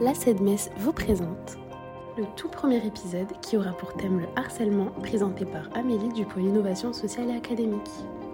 la CEDMES vous présente le tout premier épisode qui aura pour thème le harcèlement présenté par Amélie du pôle innovation sociale et académique.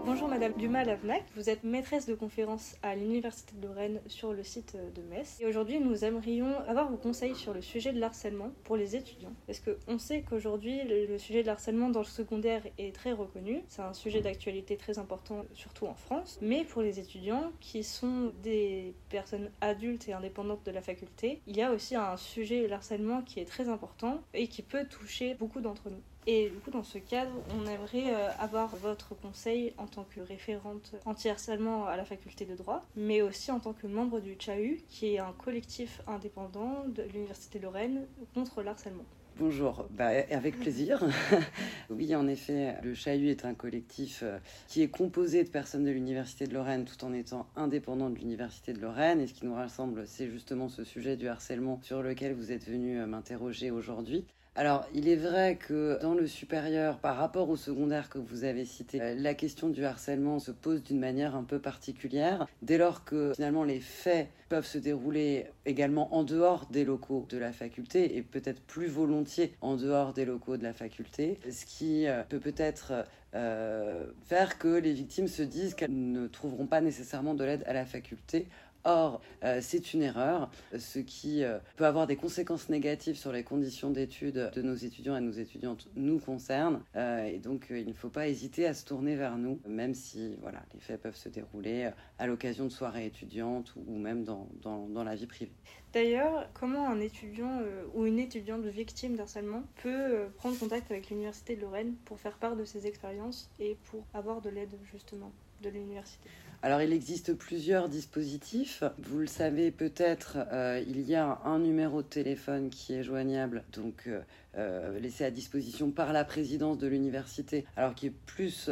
Bonjour Madame Dumas-Lavnac, vous êtes maîtresse de conférence à l'Université de Lorraine sur le site de Metz. Et aujourd'hui, nous aimerions avoir vos conseils sur le sujet de l'harcèlement pour les étudiants. Parce qu'on sait qu'aujourd'hui, le sujet de l'harcèlement dans le secondaire est très reconnu. C'est un sujet d'actualité très important, surtout en France. Mais pour les étudiants qui sont des personnes adultes et indépendantes de la faculté, il y a aussi un sujet, l'harcèlement, qui est très important et qui peut toucher beaucoup d'entre nous. Et du coup, dans ce cadre, on aimerait euh, avoir votre conseil en tant que référente anti-harcèlement à la faculté de droit, mais aussi en tant que membre du CHAU, qui est un collectif indépendant de l'Université Lorraine contre l'harcèlement. Bonjour, bah, avec plaisir. oui, en effet, le Chahut est un collectif euh, qui est composé de personnes de l'Université de Lorraine tout en étant indépendant de l'Université de Lorraine. Et ce qui nous rassemble, c'est justement ce sujet du harcèlement sur lequel vous êtes venu euh, m'interroger aujourd'hui. Alors, il est vrai que dans le supérieur, par rapport au secondaire que vous avez cité, euh, la question du harcèlement se pose d'une manière un peu particulière, dès lors que finalement les faits peuvent se dérouler également en dehors des locaux de la faculté et peut-être plus volontiers en dehors des locaux de la faculté, ce qui euh, peut peut-être euh, faire que les victimes se disent qu'elles ne trouveront pas nécessairement de l'aide à la faculté Or, euh, c'est une erreur, ce qui euh, peut avoir des conséquences négatives sur les conditions d'études de nos étudiants et nos étudiantes nous concerne. Euh, et donc, il ne faut pas hésiter à se tourner vers nous, même si voilà, les faits peuvent se dérouler à l'occasion de soirées étudiantes ou même dans, dans, dans la vie privée. D'ailleurs, comment un étudiant ou une étudiante victime d'harcèlement peut prendre contact avec l'Université de Lorraine pour faire part de ses expériences et pour avoir de l'aide justement? L'université alors il existe plusieurs dispositifs. Vous le savez peut-être, euh, il y a un numéro de téléphone qui est joignable, donc euh, euh, laissé à disposition par la présidence de l'université, alors qui est plus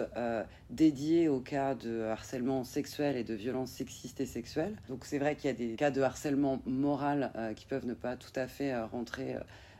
dédié au cas de harcèlement sexuel et de violences sexistes et sexuelles. Donc c'est vrai qu'il y a des cas de harcèlement moral qui peuvent ne pas tout à fait rentrer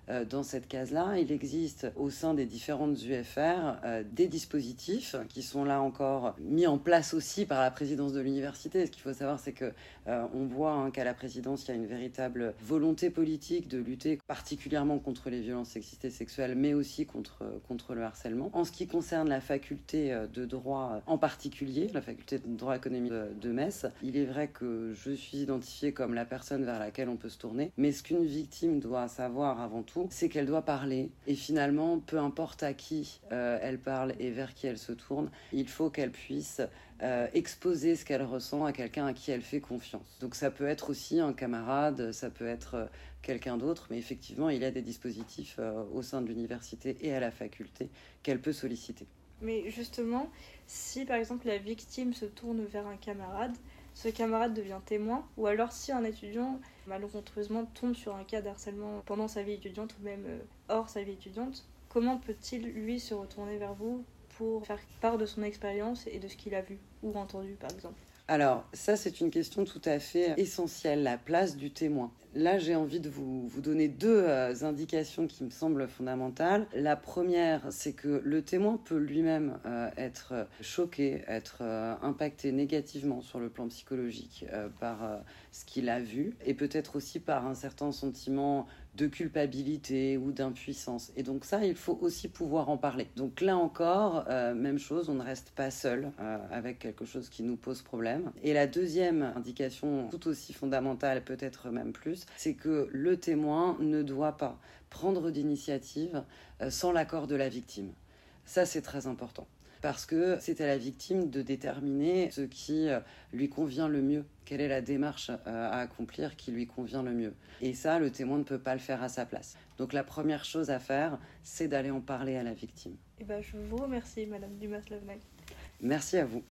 dans cette case-là. Il existe au sein des différentes UFR euh, des dispositifs qui sont là encore mis en place aussi par la présidence de l'université. Ce qu'il faut savoir, c'est que euh, on voit hein, qu'à la présidence, il y a une véritable volonté politique de lutter particulièrement contre les violences sexistes et sexuelles, mais aussi contre, contre le harcèlement. En ce qui concerne la faculté de droit en particulier, la faculté de droit économique de Metz, il est vrai que je suis identifiée comme la personne vers laquelle on peut se tourner, mais ce qu'une victime doit savoir avant tout, c'est qu'elle doit parler. Et finalement, peu importe à qui euh, elle parle et vers qui elle se tourne, il faut qu'elle puisse euh, exposer ce qu'elle ressent à quelqu'un à qui elle fait confiance. Donc ça peut être aussi un camarade, ça peut être euh, quelqu'un d'autre, mais effectivement, il y a des dispositifs au sein de l'université et à la faculté qu'elle peut solliciter. Mais justement, si par exemple la victime se tourne vers un camarade, ce camarade devient témoin, ou alors si un étudiant malencontreusement tombe sur un cas d'harcèlement pendant sa vie étudiante ou même euh, hors sa vie étudiante, comment peut-il lui se retourner vers vous pour faire part de son expérience et de ce qu'il a vu ou entendu par exemple? Alors, ça, c'est une question tout à fait essentielle, la place du témoin. Là, j'ai envie de vous, vous donner deux euh, indications qui me semblent fondamentales. La première, c'est que le témoin peut lui-même euh, être choqué, être euh, impacté négativement sur le plan psychologique par ce qu'il a vu et peut-être aussi par un certain sentiment de culpabilité ou d'impuissance. Et donc ça, il faut aussi pouvoir en parler. Donc là encore, même chose, on ne reste pas seul avec quelque chose qui nous pose problème. Et la deuxième indication, tout aussi fondamentale, peut-être même plus, c'est que le témoin ne doit pas prendre d'initiative euh, sans l'accord de la victime. Ça, c'est très important. Parce que c'est à la victime de déterminer ce qui euh, lui convient le mieux, quelle est la démarche euh, à accomplir qui lui convient le mieux. Et ça, le témoin ne peut pas le faire à sa place. Donc la première chose à faire, c'est d'aller en parler à la victime. Et eh ben, je vous remercie, Madame dumas lavnac Merci à vous.